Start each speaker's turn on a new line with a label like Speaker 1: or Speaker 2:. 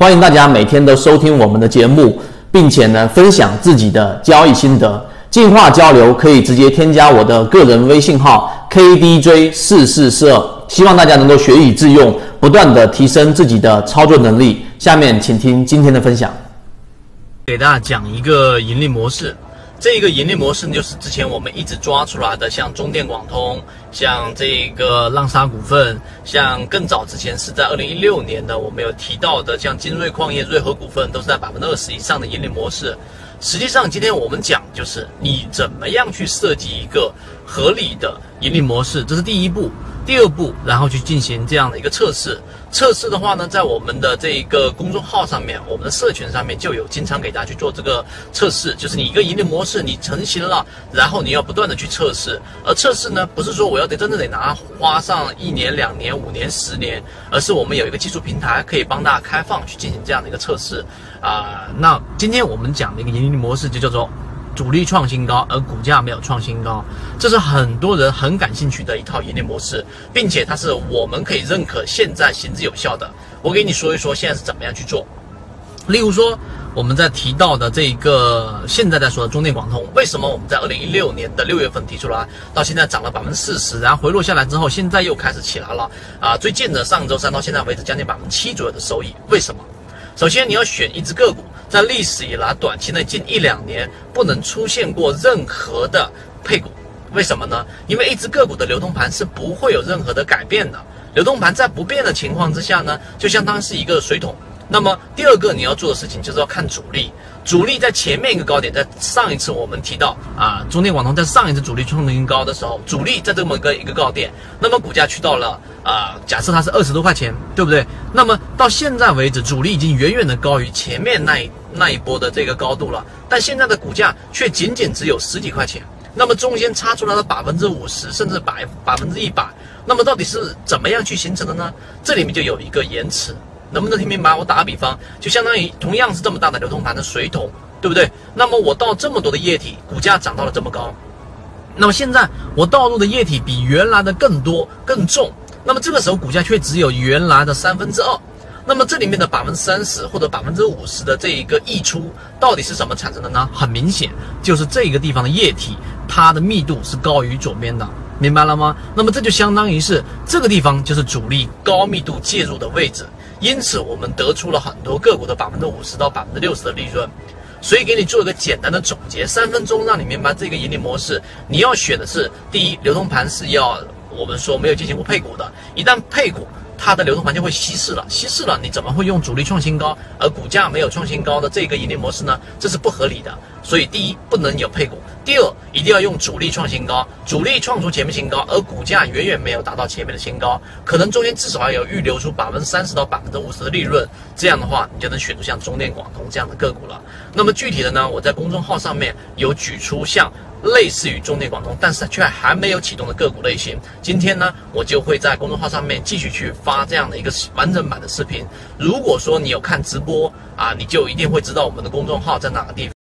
Speaker 1: 欢迎大家每天都收听我们的节目，并且呢分享自己的交易心得。进化交流可以直接添加我的个人微信号 KDJ 四四四二，希望大家能够学以致用，不断的提升自己的操作能力。下面请听今天的分享，
Speaker 2: 给大家讲一个盈利模式。这个盈利模式就是之前我们一直抓出来的，像中电广通，像这个浪莎股份，像更早之前是在二零一六年的，我们有提到的，像金瑞矿业、瑞和股份，都是在百分之二十以上的盈利模式。实际上，今天我们讲就是你怎么样去设计一个合理的盈利模式，这是第一步。第二步，然后去进行这样的一个测试。测试的话呢，在我们的这一个公众号上面，我们的社群上面就有经常给大家去做这个测试。就是你一个盈利模式你成型了，然后你要不断的去测试。而测试呢，不是说我要得真的得拿花上一年、两年、五年、十年，而是我们有一个技术平台可以帮大家开放去进行这样的一个测试。啊，那今天我们讲的一个盈利模式就叫做。主力创新高，而股价没有创新高，这是很多人很感兴趣的一套盈利模式，并且它是我们可以认可现在行之有效的。我给你说一说现在是怎么样去做。例如说，我们在提到的这个现在在说的中电广通，为什么我们在二零一六年的六月份提出来，到现在涨了百分之四十，然后回落下来之后，现在又开始起来了啊？最近的上周三到现在为止，将近百分之七左右的收益，为什么？首先，你要选一只个股，在历史以来短期内近一两年不能出现过任何的配股，为什么呢？因为一只个股的流通盘是不会有任何的改变的，流通盘在不变的情况之下呢，就相当是一个水桶。那么第二个你要做的事情就是要看主力，主力在前面一个高点，在上一次我们提到啊，中电广通在上一次主力创新高的时候，主力在这么个一个高点，那么股价去到了啊，假设它是二十多块钱，对不对？那么到现在为止，主力已经远远的高于前面那一那一波的这个高度了，但现在的股价却仅仅只有十几块钱，那么中间差出来了百分之五十甚至百百分之一百，那么到底是怎么样去形成的呢？这里面就有一个延迟。能不能听明白？我打个比方，就相当于同样是这么大的流通盘的水桶，对不对？那么我倒这么多的液体，股价涨到了这么高，那么现在我倒入的液体比原来的更多更重，那么这个时候股价却只有原来的三分之二，那么这里面的百分之三十或者百分之五十的这一个溢出，到底是什么产生的呢？很明显，就是这个地方的液体，它的密度是高于左边的。明白了吗？那么这就相当于是这个地方就是主力高密度介入的位置，因此我们得出了很多个股的百分之五十到百分之六十的利润。所以给你做一个简单的总结，三分钟让你明白这个盈利模式。你要选的是第一，流通盘是要我们说没有进行过配股的，一旦配股。它的流通盘就会稀释了，稀释了，你怎么会用主力创新高而股价没有创新高的这个盈利模式呢？这是不合理的。所以第一不能有配股，第二一定要用主力创新高，主力创出前面新高，而股价远远没有达到前面的新高，可能中间至少要有预留出百分之三十到百分之五十的利润，这样的话你就能选出像中电广通这样的个股了。那么具体的呢，我在公众号上面有举出像。类似于中电广东，但是却还没有启动的个股类型。今天呢，我就会在公众号上面继续去发这样的一个完整版的视频。如果说你有看直播啊，你就一定会知道我们的公众号在哪个地方。